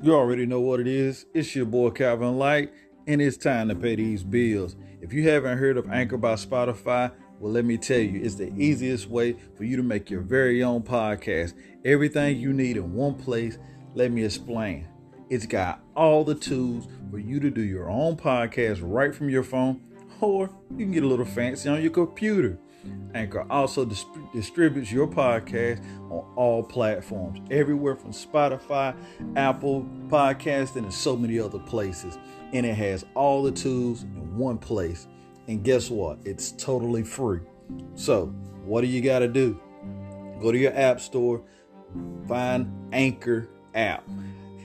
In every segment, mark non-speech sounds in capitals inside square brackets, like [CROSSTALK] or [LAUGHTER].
You already know what it is. It's your boy Calvin Light, and it's time to pay these bills. If you haven't heard of Anchor by Spotify, well, let me tell you, it's the easiest way for you to make your very own podcast. Everything you need in one place. Let me explain. It's got all the tools for you to do your own podcast right from your phone, or you can get a little fancy on your computer. Anchor also dis- distributes your podcast on all platforms, everywhere from Spotify, Apple Podcasting, and so many other places. And it has all the tools in one place. And guess what? It's totally free. So, what do you got to do? Go to your app store, find Anchor app.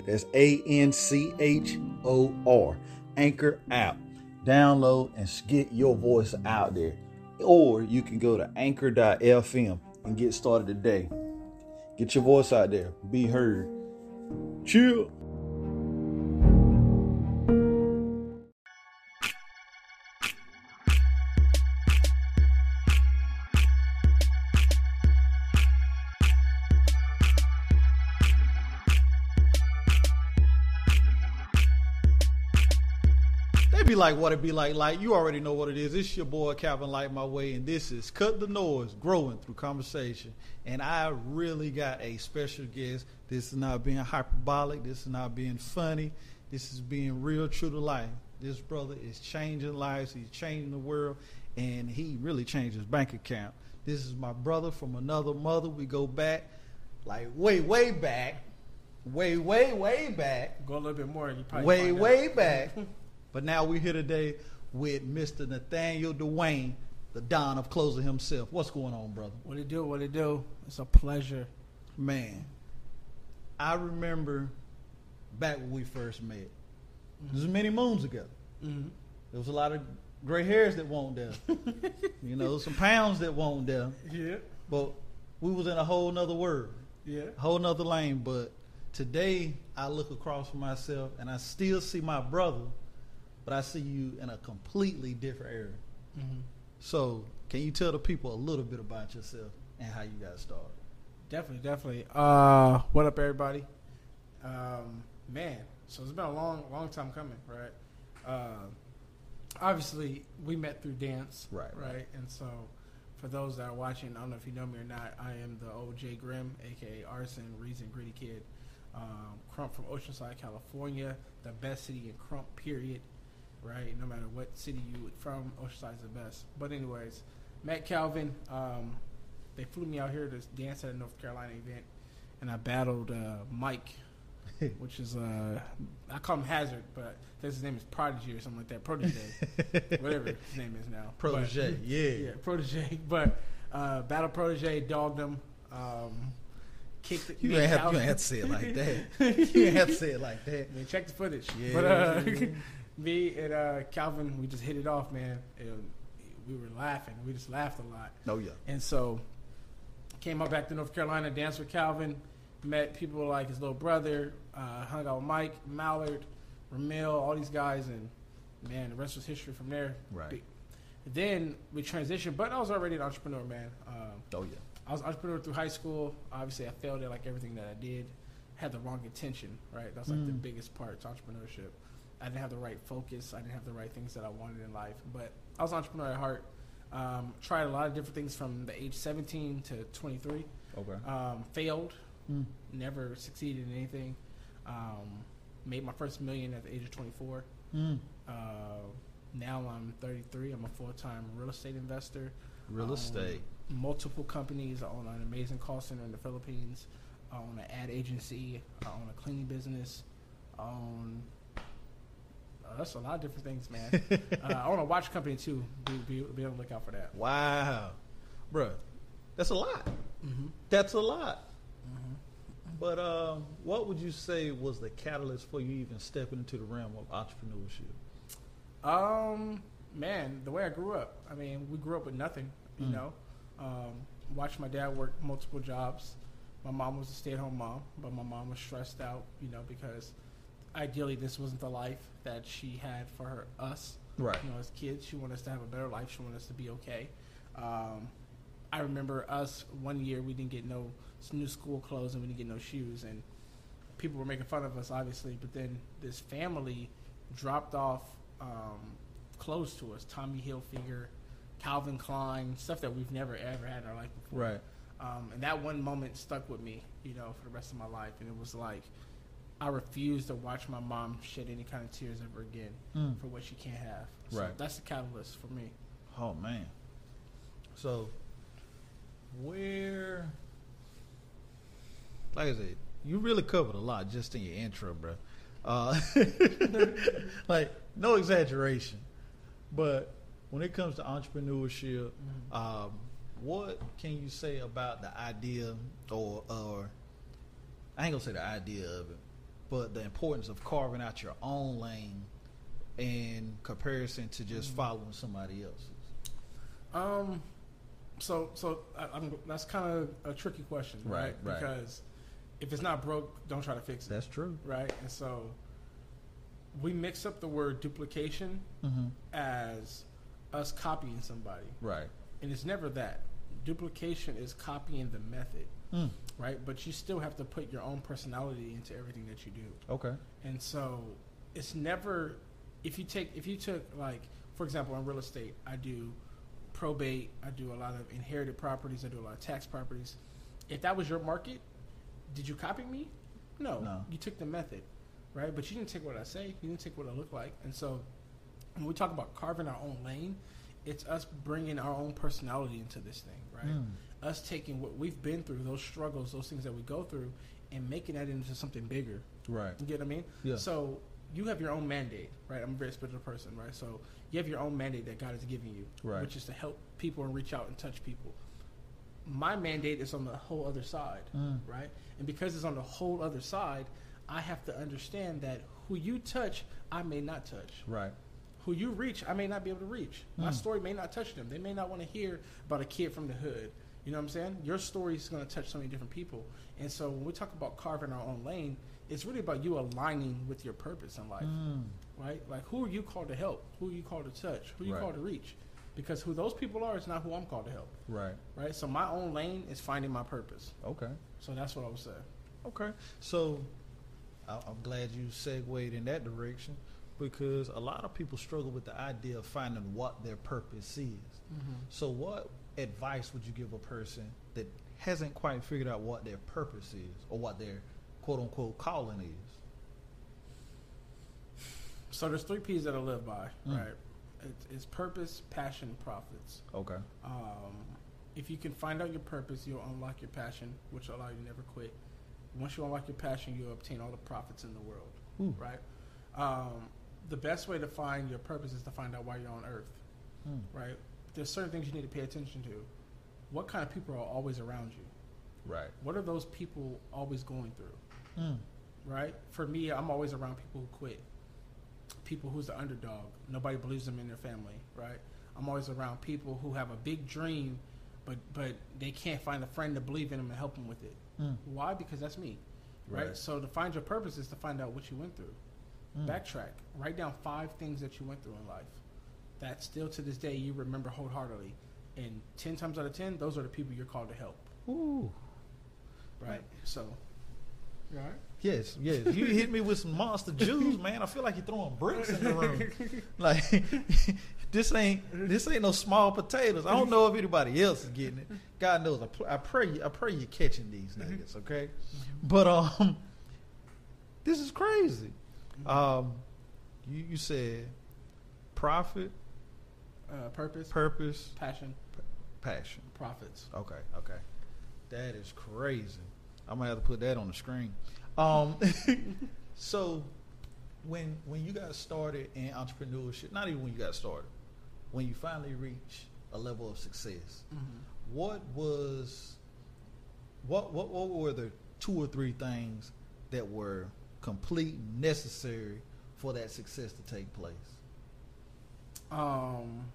That's A N C H O R. Anchor app. Download and get your voice out there. Or you can go to anchor.fm and get started today. Get your voice out there. Be heard. Chill. Like what it be like. Like you already know what it is. It's your boy Calvin Light My Way, and this is Cut the Noise, growing through conversation. And I really got a special guest. This is not being hyperbolic. This is not being funny. This is being real, true to life. This brother is changing lives. He's changing the world, and he really changed his bank account. This is my brother from another mother. We go back, like way, way back, way, way, way back Go a little bit more. You probably way, way back. [LAUGHS] but now we're here today with Mr. Nathaniel Dwayne, the Don of Closer himself. What's going on, brother? What it do? What it do? It's a pleasure. Man, I remember back when we first met. This was many moons ago. Mm-hmm. There was a lot of gray hairs that won't there. [LAUGHS] you know, some pounds that won't there. Yeah. But we was in a whole nother world. Yeah. a whole nother lane. But today I look across from myself and I still see my brother, but I see you in a completely different area. Mm-hmm. So can you tell the people a little bit about yourself and how you got started? Definitely, definitely. Uh, what up, everybody? Um, man, so it's been a long, long time coming, right? Uh, obviously, we met through dance, Right, right. Right, and so for those that are watching, I don't know if you know me or not. I am the OJ Grimm, aka Arson Reason Gritty Kid. Um, Krump from Oceanside, California, the best city in Krump. Period. Right, no matter what city you from, Oceanside's the best. But anyways, Matt Calvin. Um, they flew me out here to dance at a North Carolina event, and I battled uh, Mike, [LAUGHS] which is uh, I call him Hazard, but his name is Prodigy or something like that. Protege, [LAUGHS] whatever his name is now. Protege, But- yeah. [LAUGHS] yeah, Protege. But uh, battle Protege, dogged him, um, kicked. The, You ain't, have, you ain't have to say it like that. you ain't have to say it like that. I mean, check the footage. Yeah. But uh, me and uh, Calvin, we just hit it off, man. And we were laughing. We just laughed a lot. Oh yeah. And so came up back to North Carolina, danced with Calvin, met people like his little brother, uh, hung out with Mike, Mallard, Ramil, all these guys, and man, the rest was history from there. Right. Then we transitioned, but I was already an entrepreneur, man. Um, Oh yeah. I was an entrepreneur through high school. Obviously, I failed at like everything that I did. Had the wrong intention, right? That's like the Mm. biggest part to entrepreneurship. I didn't have the right focus. I didn't have the right things that I wanted in life. But I was an entrepreneur at heart. Um, tried a lot of different things from the age 17 to 23. Okay. Um, failed. Mm. Never succeeded in anything. Um, made my first million at the age of 24. Mm. Uh, now I'm 33. I'm a full time real estate investor Real Um, estate. multiple companies. I own an amazing call center in the Philippines. I own an ad agency. I own a cleaning business. I own uh, that's a lot of different things, man. uh, I own a watch company too. Be, be, be on the lookout for that. Wow, bruh, that's a lot. Mm-hmm. That's a lot. But um, what would you say was the catalyst for you even stepping into the realm of entrepreneurship? Um, man, the way I grew up. I mean, we grew up with nothing. You Mm. know, um, watched my dad work multiple jobs. My mom was a stay-at-home mom, but my mom was stressed out. You know, because ideally this wasn't the life that she had for her, us. Right. You know, as kids, she wanted us to have a better life. She wanted us to be okay. Um, I remember us one year we didn't get no new school clothes and we didn't get no shoes and people were making fun of us, obviously. But then this family dropped off um, clothes to us: Tommy Hilfiger, Calvin Klein, stuff that we've never ever had in our life before. Right. Um, and that one moment stuck with me, you know, for the rest of my life. And it was like, I refuse to watch my mom shed any kind of tears ever again Mm. for what she can't have. So Right. That's the catalyst for me. Oh man. So where like I said, you really covered a lot just in your intro, bro. Uh, [LAUGHS] like no exaggeration. But when it comes to entrepreneurship, um, what can you say about the idea or or I ain't gonna say the idea of it, but the importance of carving out your own lane in comparison to just Mhm. following somebody else's. Um, so so I, I'm, that's kind of a tricky question, right? Right, right. Because if it's not broke, don't try to fix it, That's true. right? And so we mix up the word duplication Mm-hmm. as us copying somebody, Right. and it's never that. Duplication is copying the method, Mm. right? But you still have to put your own personality into everything that you do. Okay. And so it's never if you take if you took like for example in real estate, I do probate, I do a lot of inherited properties, I do a lot of tax properties. If that was your market, did you copy me? No. No. You took the method, right? But you didn't take what I say. You didn't take what I look like. And so when we talk about carving our own lane, it's us bringing our own personality into this thing, right? Mm. Us taking what we've been through, those struggles, those things that we go through, and making that into something bigger. Right. You get what I mean? Yeah. So you have your own mandate, right? I'm a very spiritual person, right? So you have your own mandate that God is giving you, Right. which is to help people and reach out and touch people. My mandate is on the whole other side, Mm. right? And because it's on the whole other side, I have to understand that who you touch, I may not touch. Right. Who you reach, I may not be able to reach. My Mm. story may not touch them. They may not want to hear about a kid from the hood. You know what I'm saying? Your story is going to touch so many different people. And so when we talk about carving our own lane, it's really about you aligning with your purpose in life, Mm. right? Like who are you called to help? Who are you called to touch? Who are you Right. called to reach? Because who those people are is not who I'm called to help, Right. right? So my own lane is finding my purpose. Okay. So that's what I would say. Okay. So I- I'm glad you segued in that direction because a lot of people struggle with the idea of finding what their purpose is. So, what advice would you give a person that hasn't quite figured out what their purpose is or what their quote unquote calling is? So there's three P's that I live by, Mm. right? It's, it's purpose, passion, profits. Okay. Um, if you can find out your purpose, you'll unlock your passion, which will allow you to never quit. Once you unlock your passion, you'll obtain all the profits in the world, right? Um, the best way to find your purpose is to find out why you're on Earth, Mm. right? There's certain things you need to pay attention to. What kind of people are always around you? Right. What are those people always going through? Mm. right? For me, I'm always around people who quit, people who's the underdog. Nobody believes them in their family, right? I'm always around people who have a big dream, but but they can't find a friend to believe in them and help them with it. Mm. Why? Because that's me, right? Right. So to find your purpose is to find out what you went through. Mm. Backtrack. Write down five things that you went through in life that still to this day you remember wholeheartedly. And ten times out of ten, those are the people you're called to help, Ooh. right? So, you all right? Yes, yes. You hit me with some monster Jews, man. I feel like you're throwing bricks in the room. [LAUGHS] Like [LAUGHS] this ain't this ain't no small potatoes. I don't know if anybody else is getting it. God knows. I, pr- I pray I pray you're catching these niggas, okay? But um, this is crazy. Um, you you said profit, Uh, purpose, purpose, passion, passion. profits. Okay, okay. That is crazy. I'm gonna have to put that on the screen. Um, [LAUGHS] so when when you got started in entrepreneurship, not even when you got started, when you finally reached a level of success, what was what what what were the two or three things that were complete necessary for that success to take place? Um,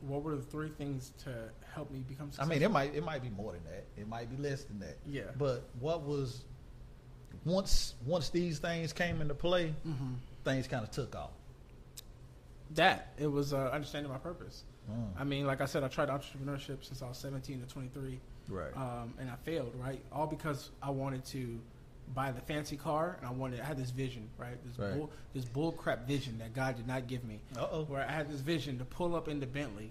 what were the three things to help me become I mean, it might it might be more than that. It might be less than that. yeah. But what was once once these things came into play, hmm things kind of took off. That it was uh, understanding my purpose. Mm. I mean, like I said, I tried entrepreneurship since I was 17 to 23, Right. um, and I failed. Right, all because I wanted to buy the fancy car, and I wanted. I had this vision, right? This Right. bull, this bull crap vision that God did not give me. Uh oh. Where I had this vision to pull up in the Bentley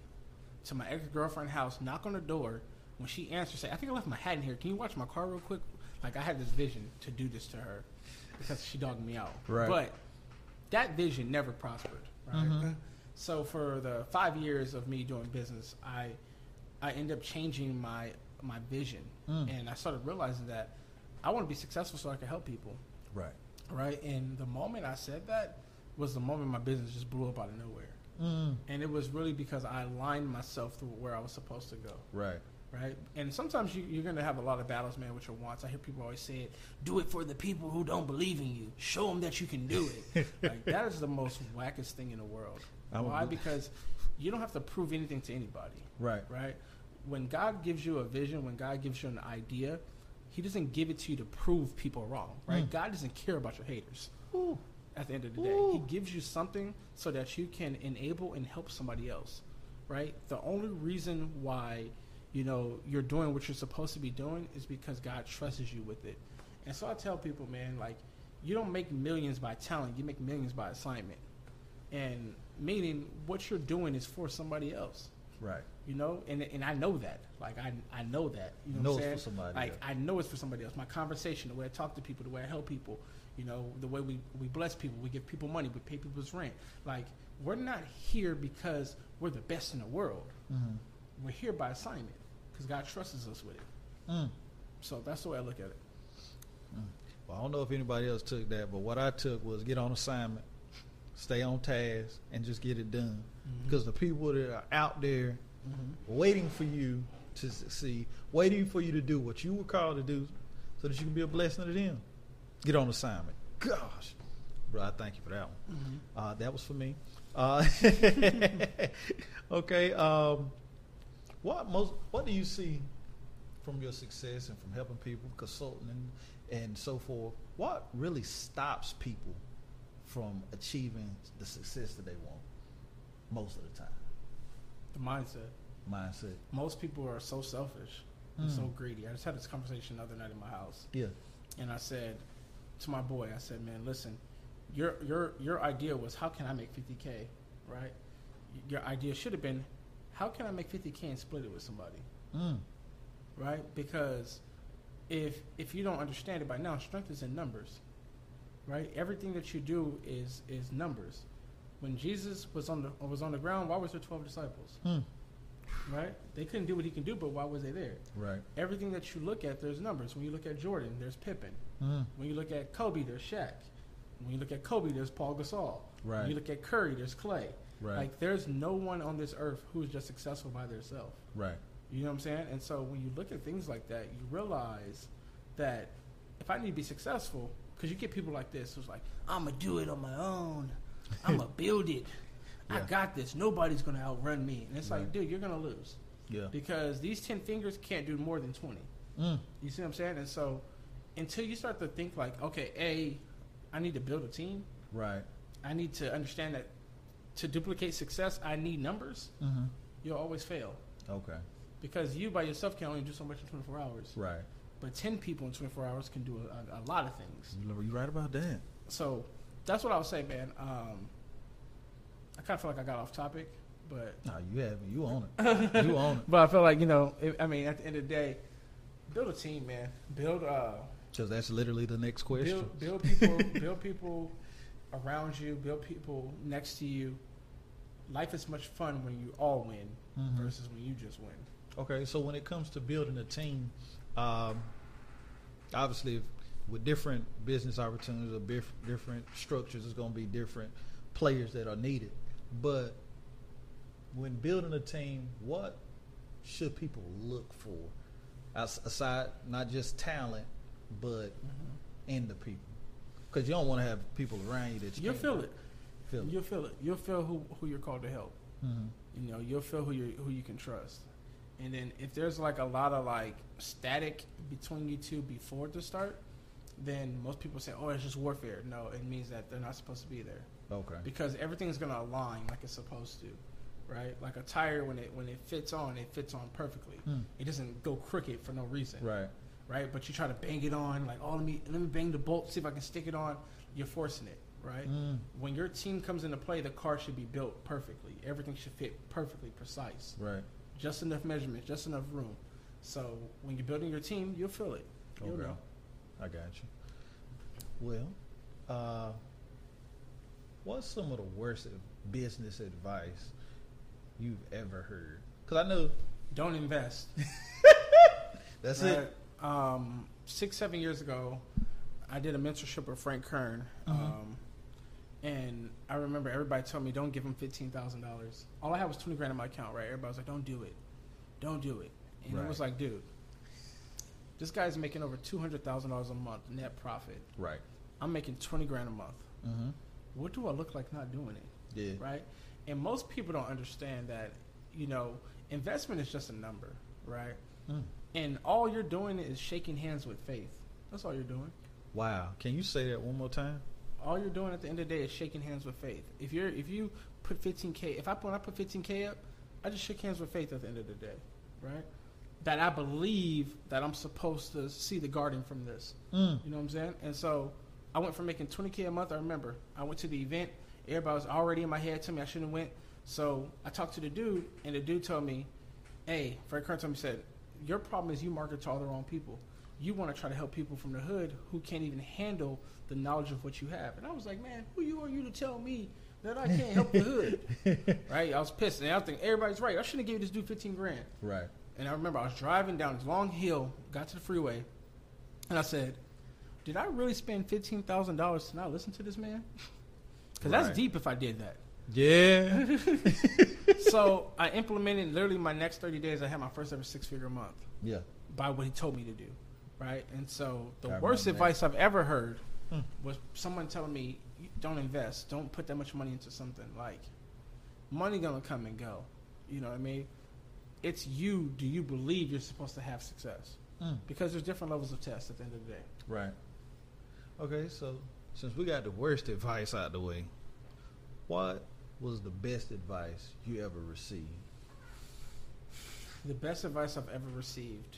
to my ex girlfriend's house, knock on the door. When she answers, say, "I think I left my hat in here. Can you watch my car real quick?" Like I had this vision to do this to her because she dogged me out. Right. But that vision never prospered. Right. Mhm. So for the five years of me doing business, I I end up changing my my vision, Mm. and I started realizing that I want to be successful so I can help people. Right. Right. And the moment I said that was the moment my business just blew up out of nowhere. Mm. And it was really because I aligned myself to where I was supposed to go. Right. Right. And sometimes you, you're going to have a lot of battles, man, with your wants. I hear people always say it do it for the people who don't believe in you. Show them that you can do it. [LAUGHS] like, that is the most wackest thing in the world. I'm Why? Because you don't have to prove anything to anybody. Right. Right. When God gives you a vision, when God gives you an idea, He doesn't give it to you to prove people wrong. Right. Mm. God doesn't care about your haters Ooh. at the end of the day. Ooh. He gives you something so that you can enable and help somebody else, right? The only reason why, you know, you're doing what you're supposed to be doing is because God trusts you with it. And so I tell people, man, like, you don't make millions by talent, you make millions by assignment. And meaning what you're doing is for somebody else. Right. You know, and and I know that. Like I I know that. You know, Know what I'm it's saying? for somebody Like else. I know it's for somebody else. My conversation, the way I talk to people, the way I help people, you know, the way we we bless people, we give people money, we pay people's rent. Like we're not here because we're the best in the world. Mm. We're here by assignment because God trusts us with it. Mm. So that's the way I look at it. Well, I don't know if anybody else took that, but what I took was get on assignment, stay on task, and just get it done. Because the people that are out there Mm-hmm. waiting for you to succeed, waiting for you to do what you were called to do, so that you can be a blessing to them. Get on assignment. Gosh, bro, I thank you for that one. Mm-hmm. Uh, that was for me. Uh, [LAUGHS] okay. Um, what most? What do you see from your success and from helping people, consulting, and, and so forth? What really stops people from achieving the success that they want most of the time? The mindset. Mindset. Most people are so selfish and Mm. so greedy. I just had this conversation the other night in my house. Yeah. and I said to my boy, I said, "Man, listen, your your your idea was how can I make 50k, right? Your idea should have been how can I make 50k and split it with somebody, Mm. right? Because if if you don't understand it by now, strength is in numbers, right? Everything that you do is is numbers. When Jesus was on the was on the ground, why was there 12 disciples, Mm. right? They couldn't do what he can do, but why was they there? Right. Everything that you look at, there's numbers. When you look at Jordan, there's Pippen. Mm. When you look at Kobe, there's Shaq. When you look at Kobe, there's Paul Gasol. When Right. you look at Curry, there's Clay. Right. Like there's no one on this earth who's just successful by themselves. right. You know what I'm saying? And so when you look at things like that, you realize that if I need to be successful, because you get people like this who's like, I'm gonna do it on my own. I'm gonna [LAUGHS] build it. I got this. Nobody's gonna outrun me. And it's like, dude, you're gonna lose Yeah. because these ten fingers can't do more than twenty. Mm. You see what I'm saying? And so until you start to think like, okay, A, I need to build a team. Right. I need to understand that to duplicate success, I need numbers. Mm-hmm. You'll always fail Okay. because you by yourself can only do so much in 24 hours. Right. But 10 people in 24 hours can do a, a, a lot of things. You you right about that. So that's what I would say, man. Um, I kind of feel like I got off topic, but No, you haven't. You own it. [LAUGHS] you own it. but I feel like you know, if, I mean, at the end of the day, build a team, man. Build uh, Because that's literally the next question. Build, build people, [LAUGHS] build people around you, build people next to you. Life is much fun when you all win Mhm. versus when you just win. Okay, so when it comes to building a team, um, obviously, with different business opportunities or bif- different structures, it's going to be different players that are needed. But when building a team, what should people look for? As- Aside, not just talent, but in the people. Because you don't want to have people around you that you You'll feel it. Feel it. You'll feel it. You'll feel who, who you're called to help. Mhm. You know, you'll feel who you who you can trust. And then if there's like a lot of like static between you two before the start, then most people say, "Oh, it's just warfare." No, it means that they're not supposed to be there. Okay. because everything's gonna align like it's supposed to, right? Like a tire when it when it fits on, it fits on perfectly. Hmm. It doesn't go crooked for no reason. Right. right? But you try to bang it on, like, oh, let me let me bang the bolt, see if I can stick it on. You're forcing it, right? Mm. When your team comes into play, the car should be built perfectly. Everything should fit perfectly, precise, Right. Just enough measurements, just enough room. So when you're building your team, you'll feel it. You'll Okay. know. I got you. Well, uh, what's some of the worst business advice you've ever heard? Because I know Don't invest. [LAUGHS] that's Right. it. Um, six, seven years ago, I did a mentorship with Frank Kern. Mhm. Um, and I remember everybody told me, don't give him $15,000. All I had was 20 grand in my account, right? Everybody was like, don't do it. Don't do it. And it was like, dude, this guy's making over $200,000 a month net profit. Right. I'm making 20 grand a month. Mm-hmm. What do I look like not doing it? Yeah. right? And most people don't understand that, you know, investment is just a number, right? Mm. And all you're doing is shaking hands with faith. That's all you're doing. Wow. Can you say that one more time? All you're doing at the end of the day is shaking hands with faith. If you're if you put 15k, if I when I put 15k up, I just shake hands with faith at the end of the day, right? That I believe that I'm supposed to see the garden from this. Mm. You know what I'm saying? And so I went from making 20k a month. I remember I went to the event. Everybody was already in my head telling me I shouldn't have went. So I talked to the dude, and the dude told me, "Hey, Fred Kern told me said your problem is you market to all the wrong people. You want to try to help people from the hood who can't even handle the knowledge of what you have." And I was like, "Man, who you are you to tell me that I can't help the hood?" [LAUGHS] right? I was pissed, and I think everybody's right. I shouldn't have gave this dude 15 grand. Right. And I remember I was driving down this long hill, got to the freeway, and I said, "Did I really spend fifteen thousand dollars to not listen to this man? [LAUGHS] Because Right. that's deep if I did that." Yeah. [LAUGHS] so I implemented literally my next thirty days. I had my first ever six figure month yeah. by what he told me to do, right? And so the I worst remember that. advice I've ever heard Hmm. was someone telling me, "Don't invest. Don't put that much money into something. Like money gonna come and go. You know what I mean? It's you. Do you believe you're supposed to have success? Mm. Because there's different levels of tests at the end of the day. Right. Okay, so since we got the worst advice out the way, what was the best advice you ever received? The best advice I've ever received.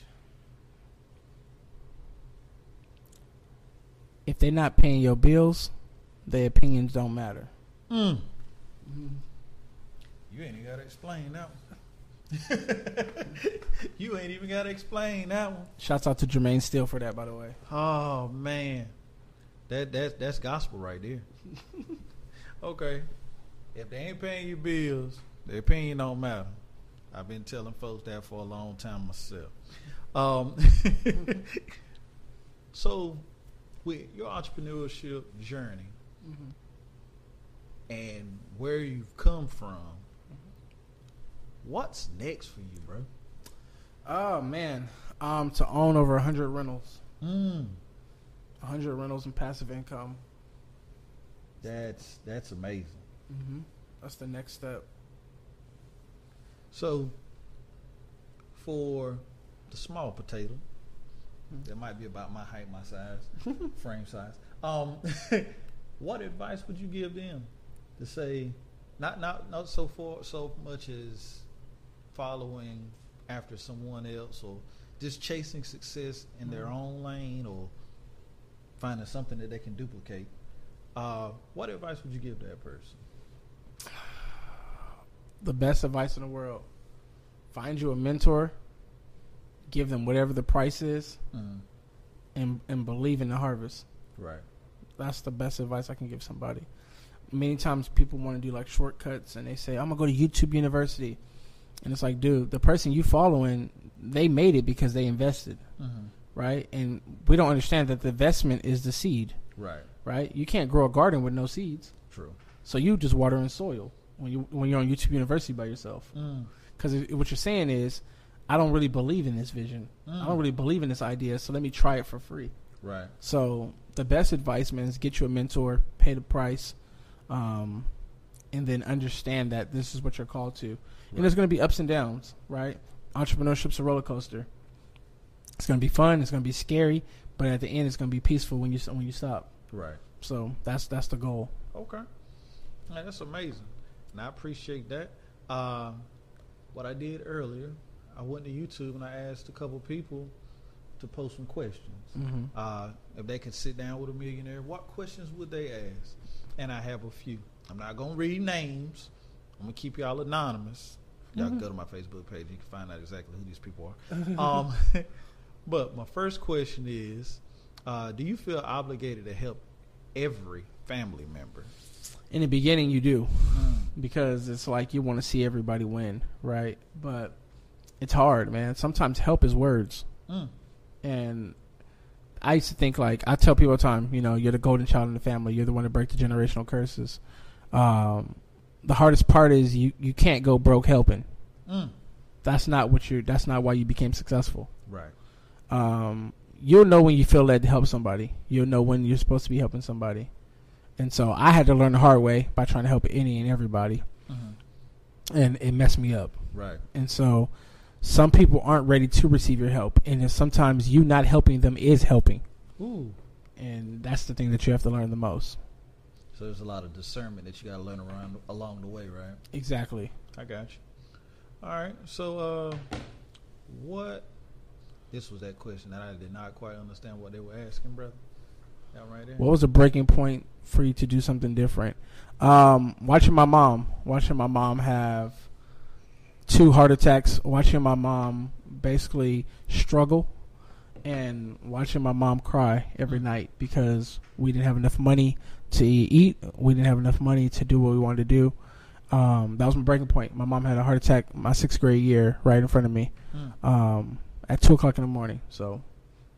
If they're not paying your bills, their opinions don't matter. Mm. Mm-hmm. You ain't even gotta explain that one. [LAUGHS] you ain't even gotta explain that one. Shouts out to Jermaine Steele for that, by the way. Oh man, that that's that's gospel right there. [LAUGHS] okay, if they ain't paying your bills, their opinion don't matter. I've been telling folks that for a long time myself. Um, [LAUGHS] so, with your entrepreneurship journey Mm-hmm. and where you've come from, what's next for you, bro? Oh man, um, to own over hundred rentals, Mm, hundred rentals and passive income. that's that's amazing. Mm-hmm. That's the next step. So, for the small potato. That might be about my height, my size, [LAUGHS] frame size. Um, [LAUGHS] what advice would you give them to say, not not not so far so much as following after someone else, or just chasing success in their Mhm. own lane, or finding something that they can duplicate. Uh, what advice would you give that person? [SIGHS] The best advice in the world: find you a mentor, give them whatever the price is, Mm, and and believe in the harvest. right. That's the best advice I can give somebody. Many times people want to do like shortcuts and they say, I'm going to go to YouTube University. And it's like, dude, the person you following, they made it because they invested, Mm-hmm. right? And we don't understand that the investment is the seed, Right. right? You can't grow a garden with no seeds. True. So you just water and soil when you when you're on YouTube University by yourself. Mm. Because what you're saying is, I don't really believe in this vision. I Mm. don't really believe in this idea. So let me try it for free. Right. So the best advice, man, is get you a mentor, pay the price, um, and then understand that this is what you're called to. And there's going to be ups and downs, right? Entrepreneurship's a roller coaster. It's going to be fun. It's going to be scary, but at the end, it's going to be peaceful when you when you stop. Right. So that's that's the goal. Okay. Man, that's amazing. And I appreciate that. Uh, what I did earlier, I went to YouTube and I asked a couple people to post some questions. Mm-hmm. Uh, if they could sit down with a millionaire, what questions would they ask? And I have a few. I'm not gonna read names. I'm gonna keep y'all anonymous. Y'all can go to my Facebook page. You can find out exactly who these people are. [LAUGHS] um, [LAUGHS] but my first question is: uh, Do you feel obligated to help every family member? In the beginning, you do because it's like you want to see everybody win, right? But it's hard, man. Sometimes help is words, Mm. and I used to think like I tell people all the time, you know, you're the golden child in the family. You're the one to break the generational curses. Um, the hardest part is you you can't go broke helping. Mm. That's not what you. That's not why you became successful. Right. um, you'll know when you feel led to help somebody. You'll know when you're supposed to be helping somebody. And so I had to learn the hard way by trying to help any and everybody, hmm and it messed me up. Right. And so some people aren't ready to receive your help, and sometimes you not helping them is helping, Ooh. and that's the thing that you have to learn the most. So there's a lot of discernment that you got to learn around along the way, right? Exactly. I got you. All right. So, uh, what? This was that question that I did not quite understand what they were asking, brother. That right there. What was the breaking point for you to do something different? Um, watching my mom, watching my mom have two heart attacks, watching my mom basically struggle, and watching my mom cry every night because we didn't have enough money to eat. We didn't have enough money to do what we wanted to do. Um, that was my breaking point. My mom had a heart attack my sixth grade year right in front of me Mm. um, at two o'clock in the morning. So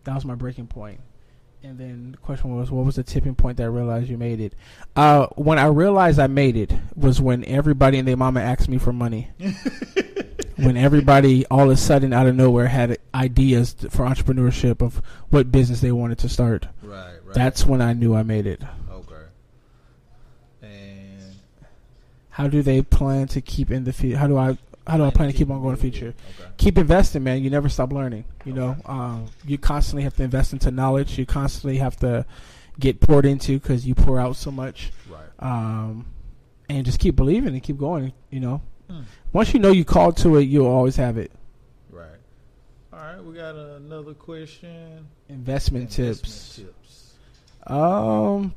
that was my breaking point. And then the question was, what was the tipping point that I realized you made it? Uh, when I realized I made it was when everybody and their mama asked me for money. [LAUGHS] when everybody all of a sudden out of nowhere had ideas for entrepreneurship of what business they wanted to start. Right. Right. That's when I knew I made it. okay. And How do they plan to keep in the future? How do I? How do I plan to keep on going in the future? Okay. keep investing, man. You never stop learning. You know, um, you constantly have to invest into knowledge. You constantly have to get poured into because you pour out so much, Right. um, and just keep believing and keep going. You know, Hmm. once you know you called to it, you'll always have it. Right. All right. We got another question. Investment, Investment tips. tips. Um,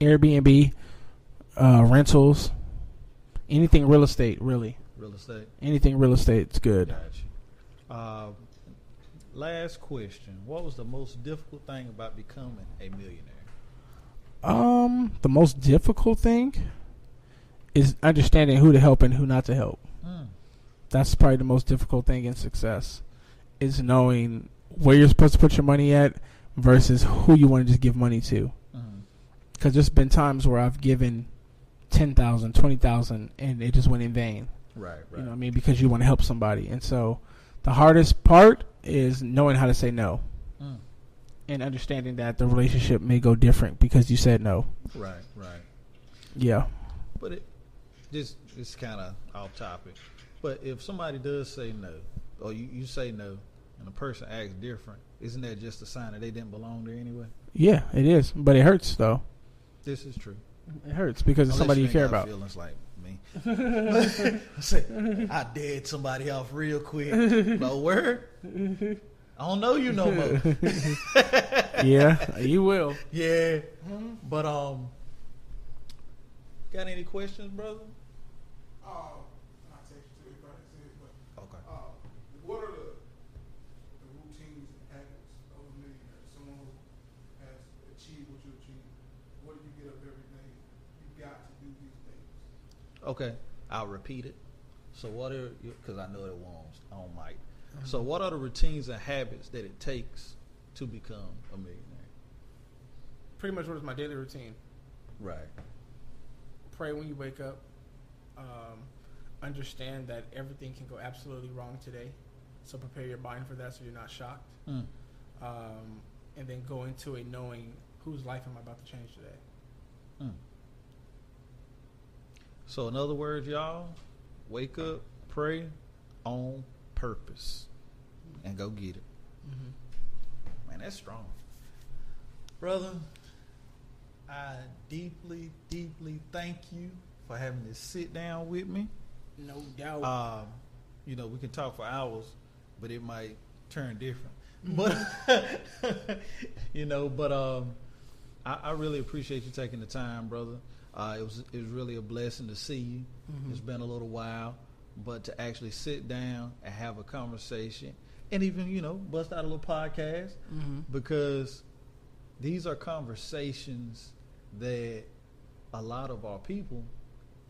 Airbnb, uh, rentals, anything real estate. Really, Real estate. anything real estate's good. Got you. Uh, last question. What was the most difficult thing about becoming a millionaire? Um, the most difficult thing is understanding who to help and who not to help. Mm. That's probably the most difficult thing in success is knowing where you're supposed to put your money at versus who you want to just give money to. Mm. Because there's been times where I've given 10,000, 20,000 and it just went in vain. Right. Right. You know what I mean? Because you want to help somebody. And so the hardest part is knowing how to say no Mm. and understanding that the relationship may go different because you said no. Right. Right. Yeah. But it just it's kind of off topic. But if somebody does say no, or you, you say no, and a person acts different, isn't that just a sign that they didn't belong there anyway? Yeah, it is. But it hurts though. This is true. It hurts because it's somebody you ain't care about. Feelings like me. [LAUGHS] I dead somebody off real quick. No word. I don't know you no more. [LAUGHS] yeah, you will. yeah, but um, got any questions, brother? Uh, I'll text you if I see it, but Okay. uh, what are the, the routines and habits of a millionaire? Someone who has achieved what you achieved. What do you get up every day? You got to do these things. Okay, I'll repeat it. So what are because I know it won't on mic. So what are the routines and habits that it takes to become a millionaire? Pretty much what is my daily routine? Right. Pray when you wake up. Um, understand that everything can go absolutely wrong today. So prepare your mind for that so you're not shocked. Mm. Um, and then go into it knowing whose life am I about to change today. Mm. So in other words, y'all, wake up, pray on purpose, and go get it. Mm-hmm. Man, that's strong. Brother, I deeply, deeply thank you for having to sit down with me. No doubt. Um, you know, we can talk for hours, but it might turn different. but [LAUGHS] you know, but um, I, I really appreciate you taking the time, brother. Uh, it was it was really a blessing to see you. Mhm. It's been a little while, but to actually sit down and have a conversation, and even you know bust out a little podcast Mm-hmm. because these are conversations that a lot of our people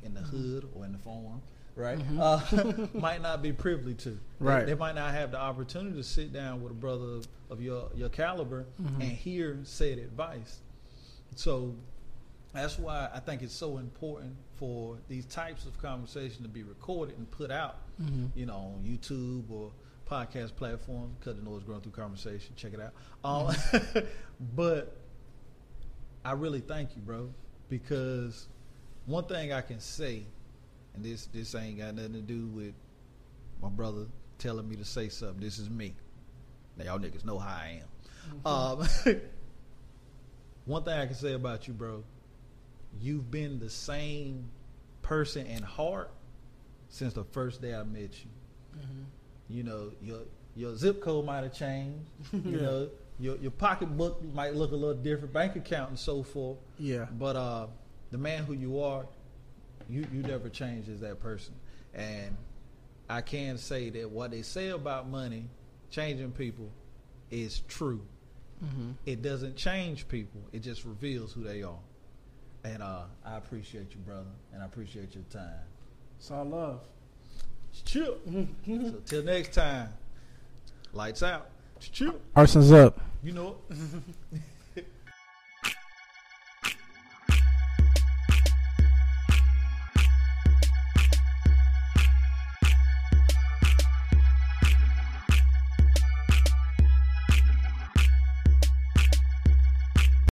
in the hood or in the farm, right, Mhm. uh, [LAUGHS] [LAUGHS] might not be privy to. Right. They, might not have the opportunity to sit down with a brother of, your your caliber Mhm. and hear said advice. So that's why I think it's so important for these types of conversations to be recorded and put out Mm-hmm. you know, on YouTube or podcast platforms. Cut the noise growing through conversation. Check it out. Um, [LAUGHS] but I really thank you, bro, because one thing I can say, and this this ain't got nothing to do with my brother telling me to say something. This is me. Now y'all niggas know how I am. Um, [LAUGHS] one thing I can say about you, bro, you've been the same person in heart since the first day I met you. Mm-hmm. You know, your your zip code might have changed. [LAUGHS] You know, your your pocketbook might look a little different, bank account and so forth. Yeah. But uh, the man who you are, you you never changed as that person. And I can say that what they say about money changing people is true. Mm-hmm. It doesn't change people. It just reveals who they are. And uh, I appreciate you, brother, and I appreciate your time. It's all love. Chill. so till next time, lights out. Chill. Arson's up. You know it. [LAUGHS]